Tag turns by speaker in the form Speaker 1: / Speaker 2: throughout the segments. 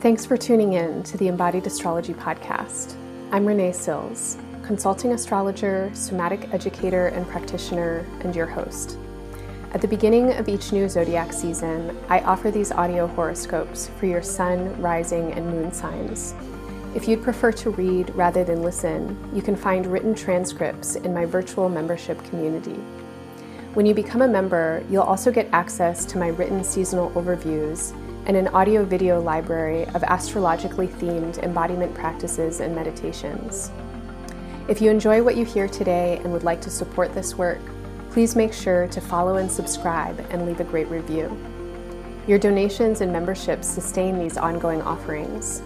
Speaker 1: Thanks for tuning in to the Embodied Astrology Podcast. I'm Renee Sills, consulting astrologer, somatic educator, and practitioner, and your host. At the beginning of each new zodiac season, I offer these audio horoscopes for your sun, rising, and moon signs. If you'd prefer to read rather than listen, you can find written transcripts in my virtual membership community. When you become a member, you'll also get access to my written seasonal overviews and an audio video library of astrologically themed embodiment practices and meditations. If you enjoy what you hear today and would like to support this work, please make sure to follow and subscribe and leave a great review. Your donations and memberships sustain these ongoing offerings.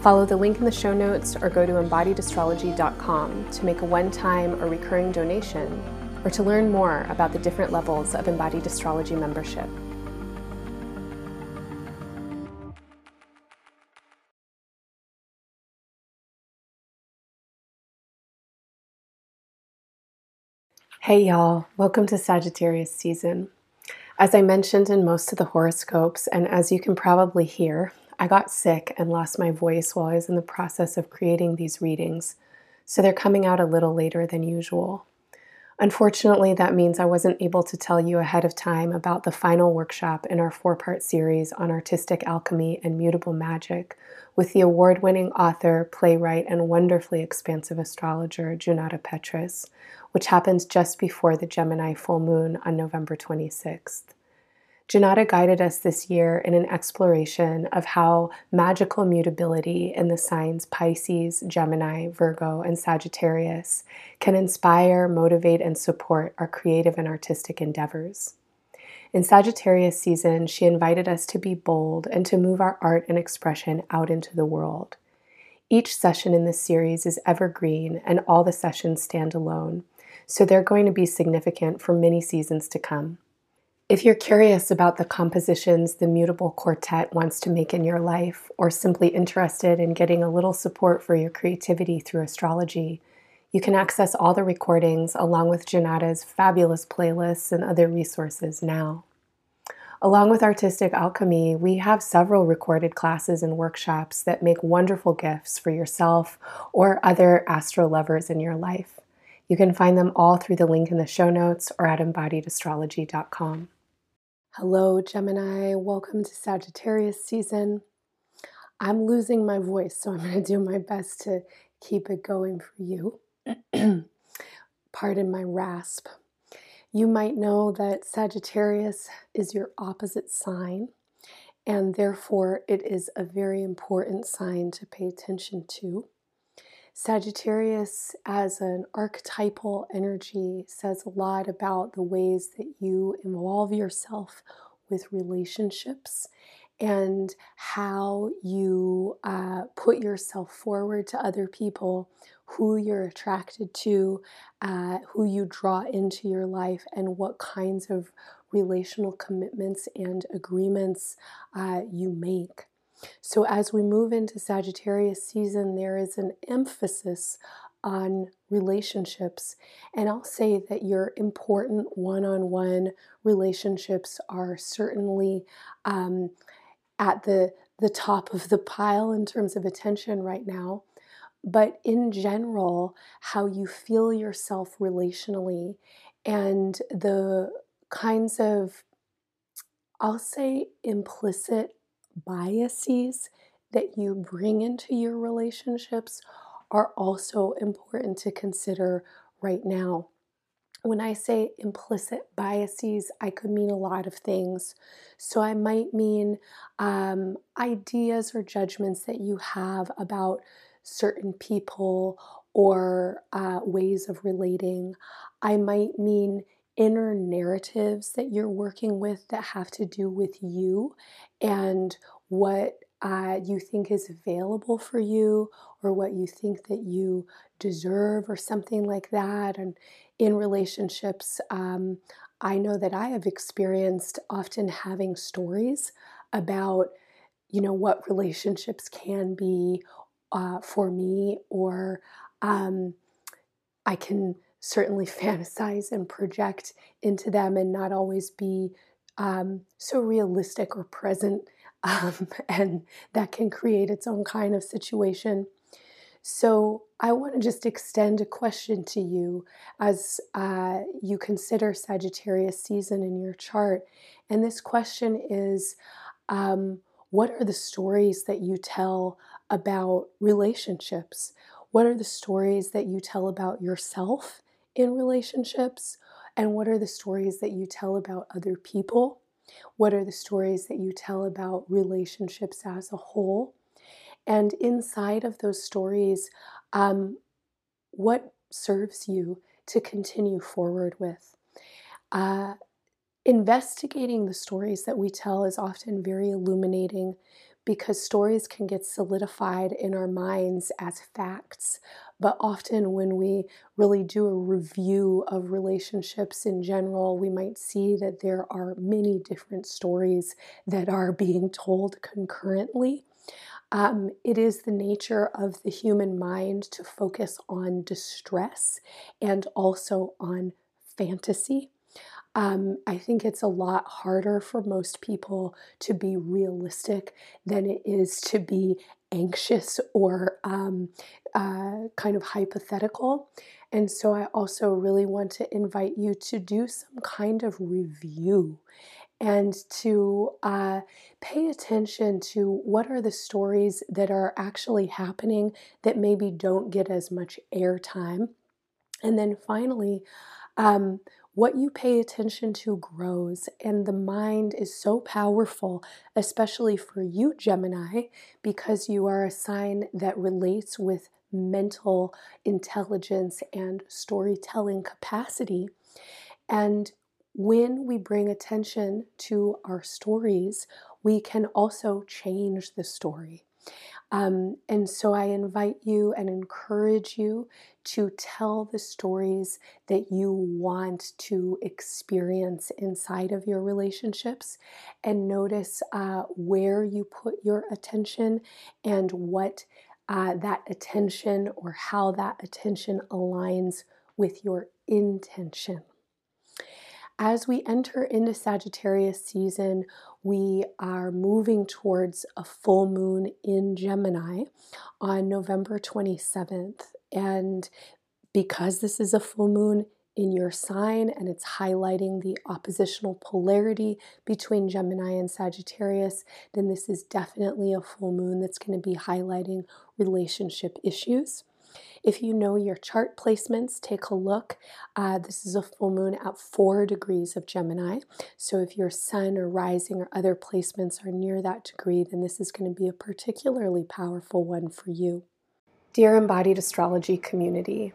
Speaker 1: Follow the link in the show notes or go to embodiedastrology.com to make a one time or recurring donation or to learn more about the different levels of embodied astrology membership. Hey y'all, welcome to Sagittarius season. As I mentioned in most of the horoscopes, and as you can probably hear, I got sick and lost my voice while I was in the process of creating these readings, so they're coming out a little later than usual. Unfortunately, that means I wasn't able to tell you ahead of time about the final workshop in our four part series on artistic alchemy and mutable magic with the award winning author, playwright, and wonderfully expansive astrologer Junauda Petrus, which happens just before the Gemini full moon on November 26th. Junauda guided us this year in an exploration of how magical mutability in the signs Pisces, Gemini, Virgo, and Sagittarius can inspire, motivate, and support our creative and artistic endeavors. In Sagittarius season, she invited us to be bold and to move our art and expression out into the world. Each session in this series is evergreen, and all the sessions stand alone, so they're going to be significant for many seasons to come. If you're curious about the compositions the Mutable Quartet wants to make in your life, or simply interested in getting a little support for your creativity through astrology, you can access all the recordings along with Junauda's fabulous playlists and other resources now. Along with Artistic Alchemy, we have several recorded classes and workshops that make wonderful gifts for yourself or other astro lovers in your life. You can find them all through the link in the show notes or at embodiedastrology.com. Hello, Gemini. Welcome to Sagittarius season. I'm losing my voice, so I'm going to do my best to keep it going for you. Pardon my rasp. You might know that Sagittarius is your opposite sign, and therefore it is a very important sign to pay attention to. Sagittarius, as an archetypal energy, says a lot about the ways that you involve yourself with relationships and how you uh, put yourself forward to other people, who you're attracted to, uh, who you draw into your life, and what kinds of relational commitments and agreements uh, you make. So, as we move into Sagittarius season, there is an emphasis on relationships. And I'll say that your important one on one relationships are certainly um, at the, the top of the pile in terms of attention right now. But in general, how you feel yourself relationally and the kinds of, I'll say, implicit biases that you bring into your relationships are also important to consider right now. When I say implicit biases, I could mean a lot of things. So, I might mean um, ideas or judgments that you have about certain people or uh, ways of relating. I might mean inner narratives that you're working with that have to do with you and what uh, you think is available for you or what you think that you deserve or something like that. And in relationships, um, I know that I have experienced often having stories about, you know, what relationships can be uh, for me, or um, I can certainly fantasize and project into them and not always be um, so realistic or present um, and that can create its own kind of situation. So, I want to just extend a question to you as uh, you consider Sagittarius season in your chart. And this question is um, What are the stories that you tell about relationships? What are the stories that you tell about yourself in relationships? And what are the stories that you tell about other people? What are the stories that you tell about relationships as a whole? And inside of those stories, um, what serves you to continue forward with? Uh, investigating the stories that we tell is often very illuminating because stories can get solidified in our minds as facts. But often, when we really do a review of relationships in general, we might see that there are many different stories that are being told concurrently. Um, it is the nature of the human mind to focus on distress and also on fantasy. Um, I think it's a lot harder for most people to be realistic than it is to be anxious or um, uh, kind of hypothetical. And so I also really want to invite you to do some kind of review and to uh, pay attention to what are the stories that are actually happening that maybe don't get as much airtime. And then finally, um, what you pay attention to grows, and the mind is so powerful, especially for you, Gemini, because you are a sign that relates with mental intelligence and storytelling capacity. And when we bring attention to our stories, we can also change the story. Um, and so I invite you and encourage you to tell the stories that you want to experience inside of your relationships and notice uh, where you put your attention and what uh, that attention or how that attention aligns with your intention. As we enter into Sagittarius season, we are moving towards a full moon in Gemini on November 27th. And because this is a full moon in your sign and it's highlighting the oppositional polarity between Gemini and Sagittarius, then this is definitely a full moon that's going to be highlighting relationship issues. If you know your chart placements, take a look. Uh, this is a full moon at four degrees of Gemini. So if your sun or rising or other placements are near that degree, then this is going to be a particularly powerful one for you. Dear embodied astrology community,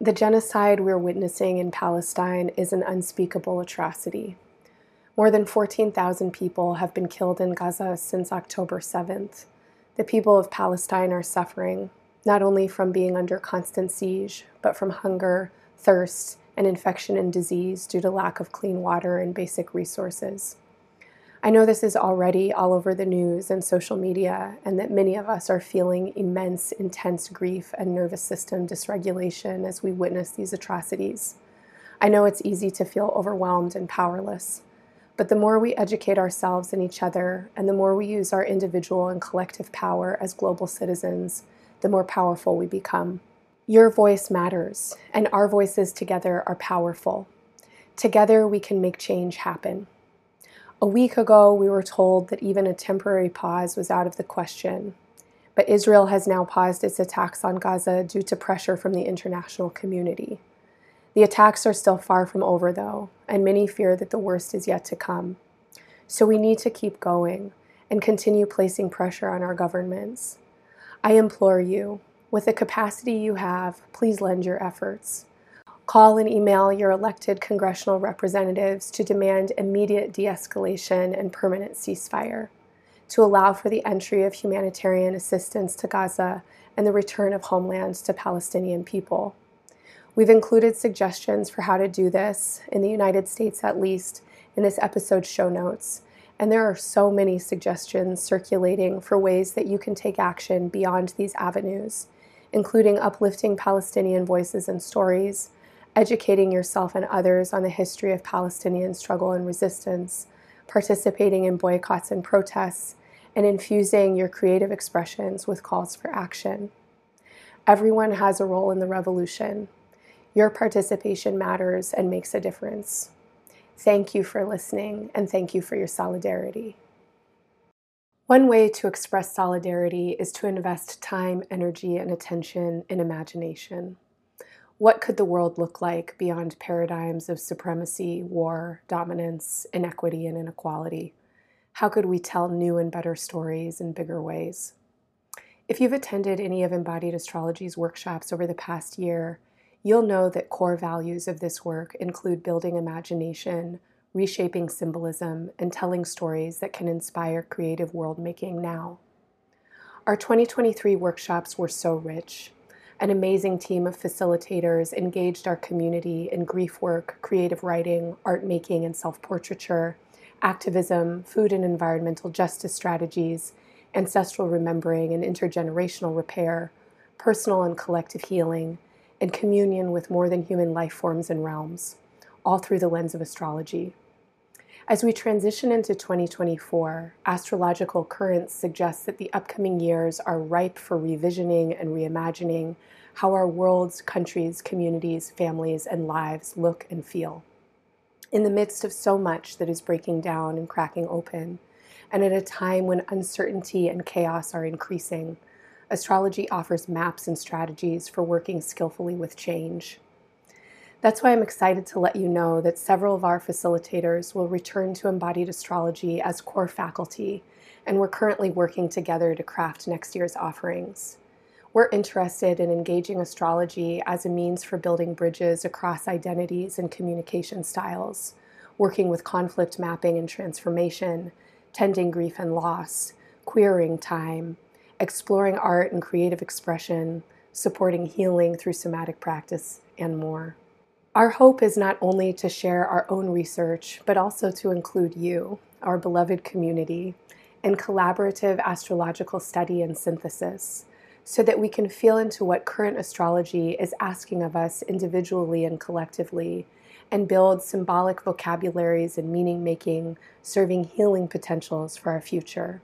Speaker 1: the genocide we're witnessing in Palestine is an unspeakable atrocity. More than 14,000 people have been killed in Gaza since October 7th. The people of Palestine are suffering, not only from being under constant siege, but from hunger, thirst, and infection and disease due to lack of clean water and basic resources. I know this is already all over the news and social media, and that many of us are feeling immense, intense grief and nervous system dysregulation as we witness these atrocities. I know it's easy to feel overwhelmed and powerless, but the more we educate ourselves and each other, and the more we use our individual and collective power as global citizens, the more powerful we become. Your voice matters, and our voices together are powerful. Together, we can make change happen. A week ago, we were told that even a temporary pause was out of the question, but Israel has now paused its attacks on Gaza due to pressure from the international community. The attacks are still far from over, though, and many fear that the worst is yet to come. So we need to keep going and continue placing pressure on our governments. I implore you, with the capacity you have, please lend your efforts. Call and email your elected congressional representatives to demand immediate de escalation and permanent ceasefire, to allow for the entry of humanitarian assistance to Gaza and the return of homelands to Palestinian people. We've included suggestions for how to do this, in the United States at least, in this episode's show notes and there are so many suggestions circulating for ways that you can take action beyond these avenues, including uplifting Palestinian voices and stories, educating yourself and others on the history of Palestinian struggle and resistance, participating in boycotts and protests, and infusing your creative expressions with calls for action. Everyone has a role in the revolution. Your participation matters and makes a difference. Thank you for listening and thank you for your solidarity. One way to express solidarity is to invest time, energy, and attention in imagination. What could the world look like beyond paradigms of supremacy, war, dominance, inequity, and inequality? How could we tell new and better stories in bigger ways? If you've attended any of Embodied Astrology's workshops over the past year, you'll know that core values of this work include building imagination, reshaping symbolism, and telling stories that can inspire creative world making now. Our 2023 workshops were so rich. An amazing team of facilitators engaged our community in grief work, creative writing, art making, and self portraiture, activism, food and environmental justice strategies, ancestral remembering and intergenerational repair, personal and collective healing, and communion with more than human life forms and realms, all through the lens of astrology. As we transition into 2024, astrological currents suggest that the upcoming years are ripe for revisioning and reimagining how our worlds, countries, communities, families, and lives look and feel. In the midst of so much that is breaking down and cracking open, and at a time when uncertainty and chaos are increasing, astrology offers maps and strategies for working skillfully with change. That's why I'm excited to let you know that several of our facilitators will return to embodied astrology as core faculty, and we're currently working together to craft next year's offerings. We're interested in engaging astrology as a means for building bridges across identities and communication styles, working with conflict mapping and transformation, tending grief and loss, queering time, exploring art and creative expression, supporting healing through somatic practice, and more. Our hope is not only to share our own research, but also to include you, our beloved community, in collaborative astrological study and synthesis, so that we can feel into what current astrology is asking of us individually and collectively, and build symbolic vocabularies and meaning making, serving healing potentials for our future.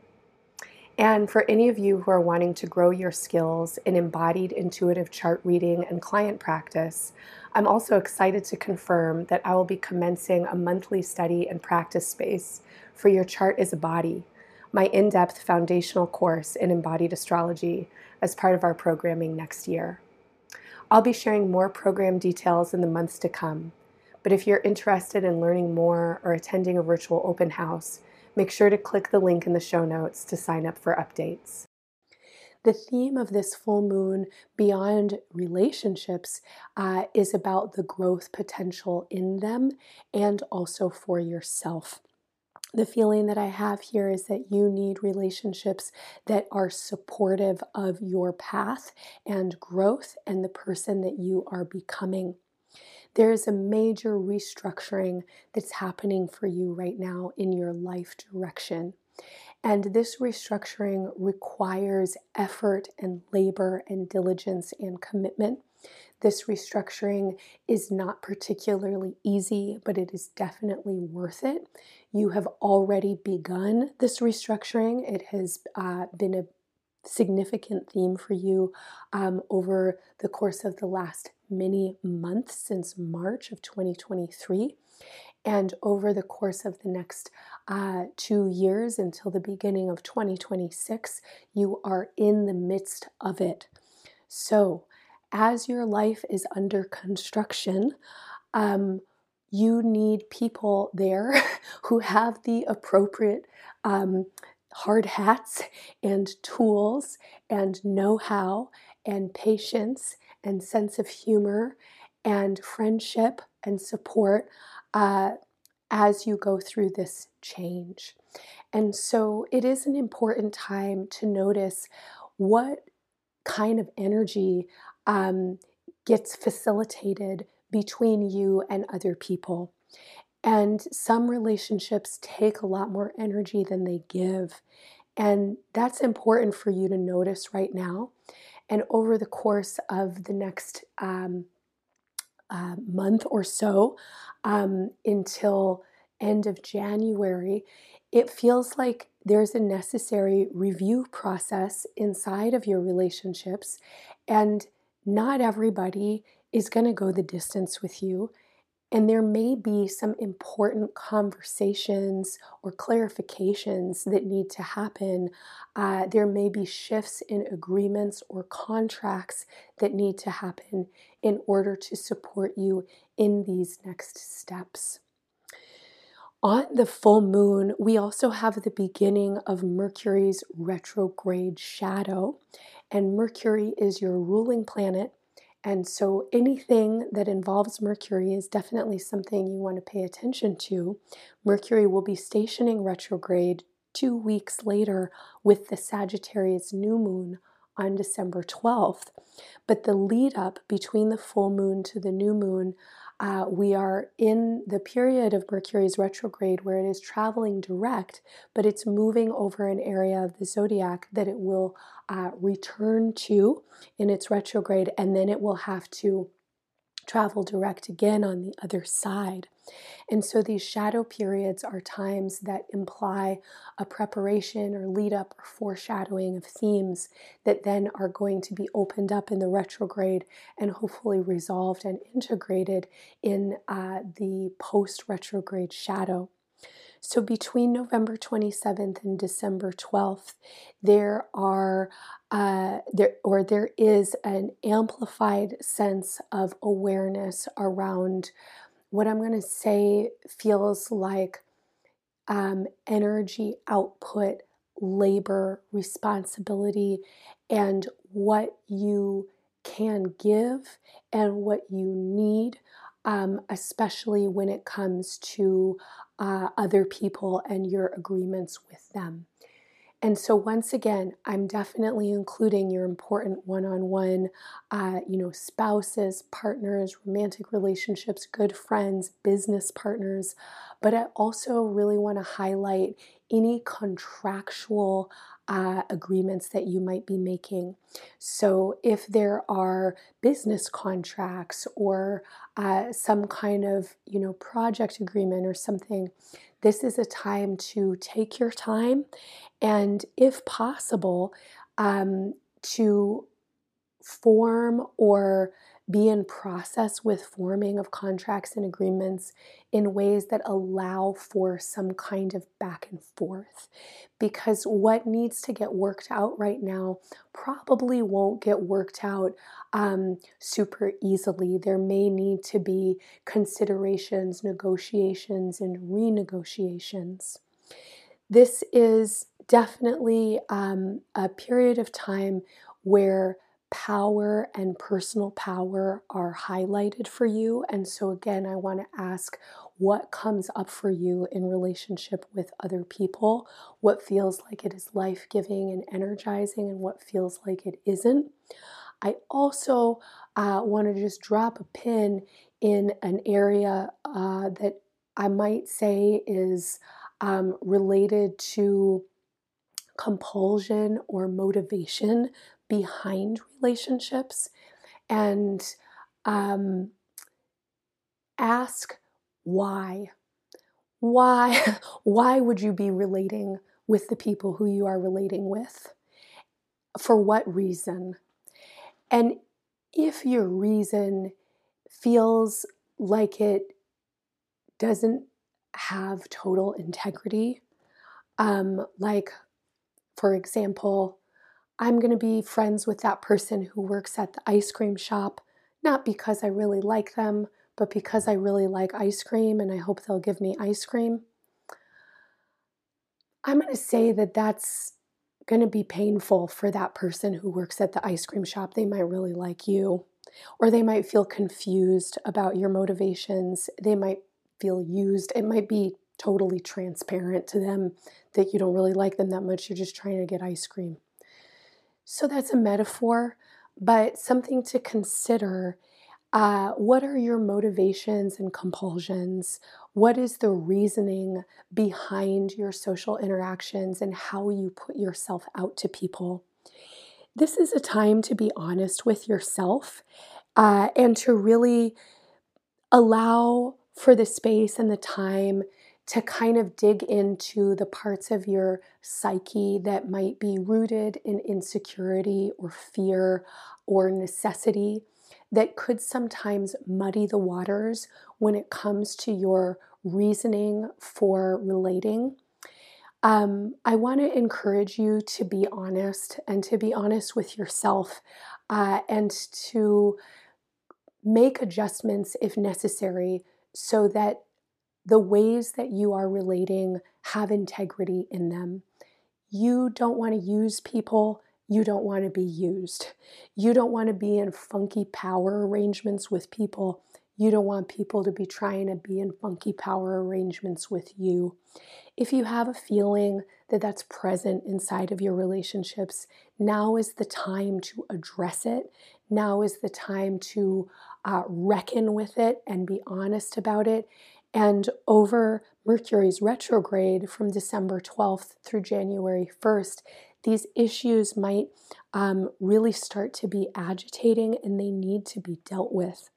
Speaker 1: And for any of you who are wanting to grow your skills in embodied intuitive chart reading and client practice, I'm also excited to confirm that I will be commencing a monthly study and practice space for Your Chart is a Body, my in depth foundational course in embodied astrology, as part of our programming next year. I'll be sharing more program details in the months to come, but if you're interested in learning more or attending a virtual open house, make sure to click the link in the show notes to sign up for updates. The theme of this full moon, beyond relationships, uh, is about the growth potential in them and also for yourself. The feeling that I have here is that you need relationships that are supportive of your path and growth and the person that you are becoming. There is a major restructuring that's happening for you right now in your life direction. And this restructuring requires effort and labor and diligence and commitment. This restructuring is not particularly easy, but it is definitely worth it. You have already begun this restructuring. It has uh, been a significant theme for you um, over the course of the last many months since March of 2023. And over the course of the next uh, two years until the beginning of 2026, you are in the midst of it. So, as your life is under construction, um, you need people there who have the appropriate um, hard hats and tools and know how and patience and sense of humor and friendship and support uh, as you go through this change. And so it is an important time to notice what kind of energy um, gets facilitated between you and other people. And some relationships take a lot more energy than they give. And that's important for you to notice right now. And over the course of the next um, uh, month or so um, until end of January, it feels like there's a necessary review process inside of your relationships, and not everybody is going to go the distance with you. And there may be some important conversations or clarifications that need to happen. Uh, there may be shifts in agreements or contracts that need to happen in order to support you in these next steps. On the full moon, we also have the beginning of Mercury's retrograde shadow. And Mercury is your ruling planet and so anything that involves Mercury is definitely something you want to pay attention to. Mercury will be stationing retrograde two weeks later with the Sagittarius new moon on December 12th. But the lead up between the full moon to the new moon uh, we are in the period of Mercury's retrograde where it is traveling direct, but it's moving over an area of the zodiac that it will uh, return to in its retrograde, and then it will have to travel direct again on the other side. And so these shadow periods are times that imply a preparation or lead up or foreshadowing of themes that then are going to be opened up in the retrograde and hopefully resolved and integrated in uh, the post retrograde shadow. So between November 27th and December 12th, there are uh, there or there is an amplified sense of awareness around what I'm going to say feels like um, energy output, labor, responsibility, and what you can give and what you need, um, especially when it comes to uh, other people and your agreements with them. And so, once again, I'm definitely including your important one on one, you know, spouses, partners, romantic relationships, good friends, business partners. But I also really want to highlight any contractual uh, agreements that you might be making. So, if there are business contracts or uh, some kind of you know project agreement or something, this is a time to take your time and, if possible, um, to form or be in process with forming of contracts and agreements in ways that allow for some kind of back and forth. Because what needs to get worked out right now probably won't get worked out um, super easily. There may need to be considerations, negotiations, and renegotiations. This is definitely um, a period of time where power and personal power are highlighted for you. And so, again, I want to ask what comes up for you in relationship with other people, what feels like it is life giving and energizing, and what feels like it isn't. I also uh, want to just drop a pin in an area uh, that I might say is um, related to compulsion or motivation behind relationships and um, ask why. Why, why would you be relating with the people who you are relating with? For what reason? And if your reason feels like it doesn't have total integrity, um, like, for example, I'm going to be friends with that person who works at the ice cream shop, not because I really like them, but because I really like ice cream and I hope they'll give me ice cream. I'm going to say that that's going to be painful for that person who works at the ice cream shop. They might really like you, or they might feel confused about your motivations. They might feel used. It might be totally transparent to them that you don't really like them that much. You're just trying to get ice cream. So that's a metaphor, but something to consider. Uh, what are your motivations and compulsions? What is the reasoning behind your social interactions and how you put yourself out to people? This is a time to be honest with yourself uh, and to really allow for the space and the time to kind of dig into the parts of your psyche that might be rooted in insecurity or fear or necessity that could sometimes muddy the waters when it comes to your reasoning for relating. Um, I want to encourage you to be honest and to be honest with yourself uh, and to make adjustments if necessary so that the ways that you are relating have integrity in them. You don't want to use people. You don't want to be used. You don't want to be in funky power arrangements with people. You don't want people to be trying to be in funky power arrangements with you. If you have a feeling that that's present inside of your relationships, now is the time to address it. Now is the time to uh, reckon with it and be honest about it. And over Mercury's retrograde from December 12th through January 1st, these issues might um, really start to be agitating and they need to be dealt with.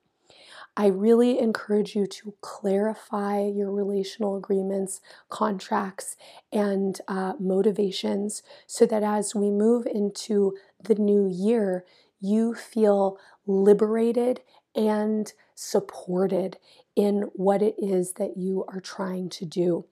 Speaker 1: I really encourage you to clarify your relational agreements, contracts, and uh, motivations so that as we move into the new year, you feel liberated and supported in what it is that you are trying to do.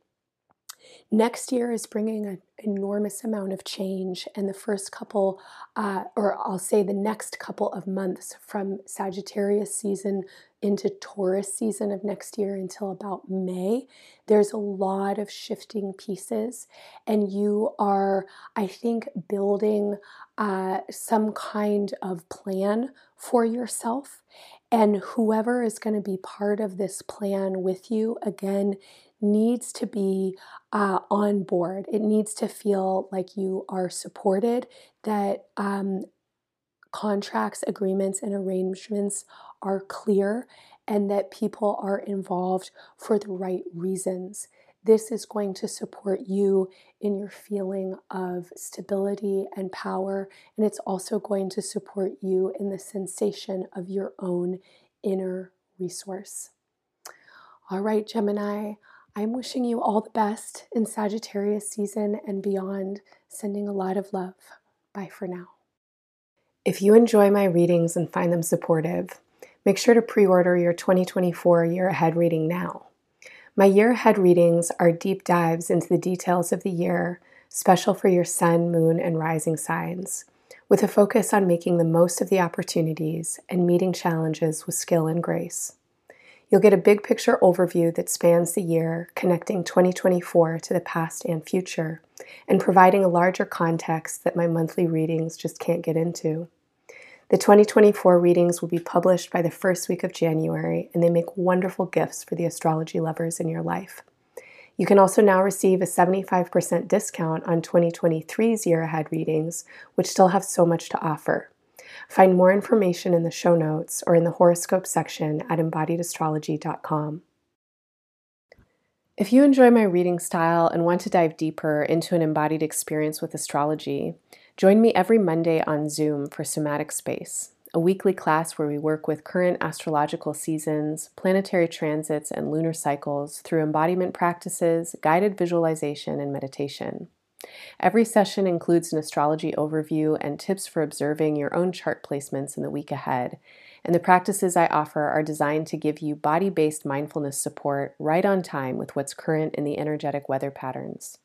Speaker 1: Next year is bringing an enormous amount of change, and the first couple, uh, or I'll say the next couple of months from Sagittarius season into Taurus season of next year until about May, there's a lot of shifting pieces, and you are, I think, building uh, some kind of plan for yourself. And whoever is going to be part of this plan with you, again, needs to be uh, on board. It needs to feel like you are supported, that um, contracts, agreements, and arrangements are clear, and that people are involved for the right reasons. This is going to support you in your feeling of stability and power, and it's also going to support you in the sensation of your own inner resource. All right, Gemini, I'm wishing you all the best in Sagittarius season and beyond, sending a lot of love. Bye for now. If you enjoy my readings and find them supportive, make sure to pre order your 2024 Year Ahead reading now. My Year Ahead readings are deep dives into the details of the year, special for your sun, moon, and rising signs, with a focus on making the most of the opportunities and meeting challenges with skill and grace. You'll get a big picture overview that spans the year, connecting 2024 to the past and future, and providing a larger context that my monthly readings just can't get into. The 2024 readings will be published by the first week of January, and they make wonderful gifts for the astrology lovers in your life. You can also now receive a 75% discount on 2023's year ahead readings, which still have so much to offer. Find more information in the show notes or in the horoscope section at embodiedastrology.com. If you enjoy my reading style and want to dive deeper into an embodied experience with astrology, join me every Monday on Zoom for Somatic Space, a weekly class where we work with current astrological seasons, planetary transits, and lunar cycles through embodiment practices, guided visualization, and meditation. Every session includes an astrology overview and tips for observing your own chart placements in the week ahead. And the practices I offer are designed to give you body based mindfulness support right on time with what's current in the energetic weather patterns.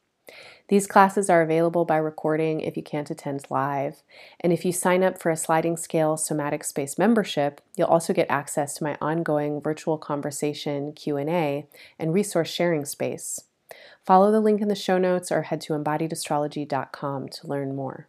Speaker 1: These classes are available by recording if you can't attend live. And if you sign up for a sliding scale somatic space membership, you'll also get access to my ongoing virtual conversation, Q&A, and resource sharing space. Follow the link in the show notes or head to embodiedastrology.com to learn more.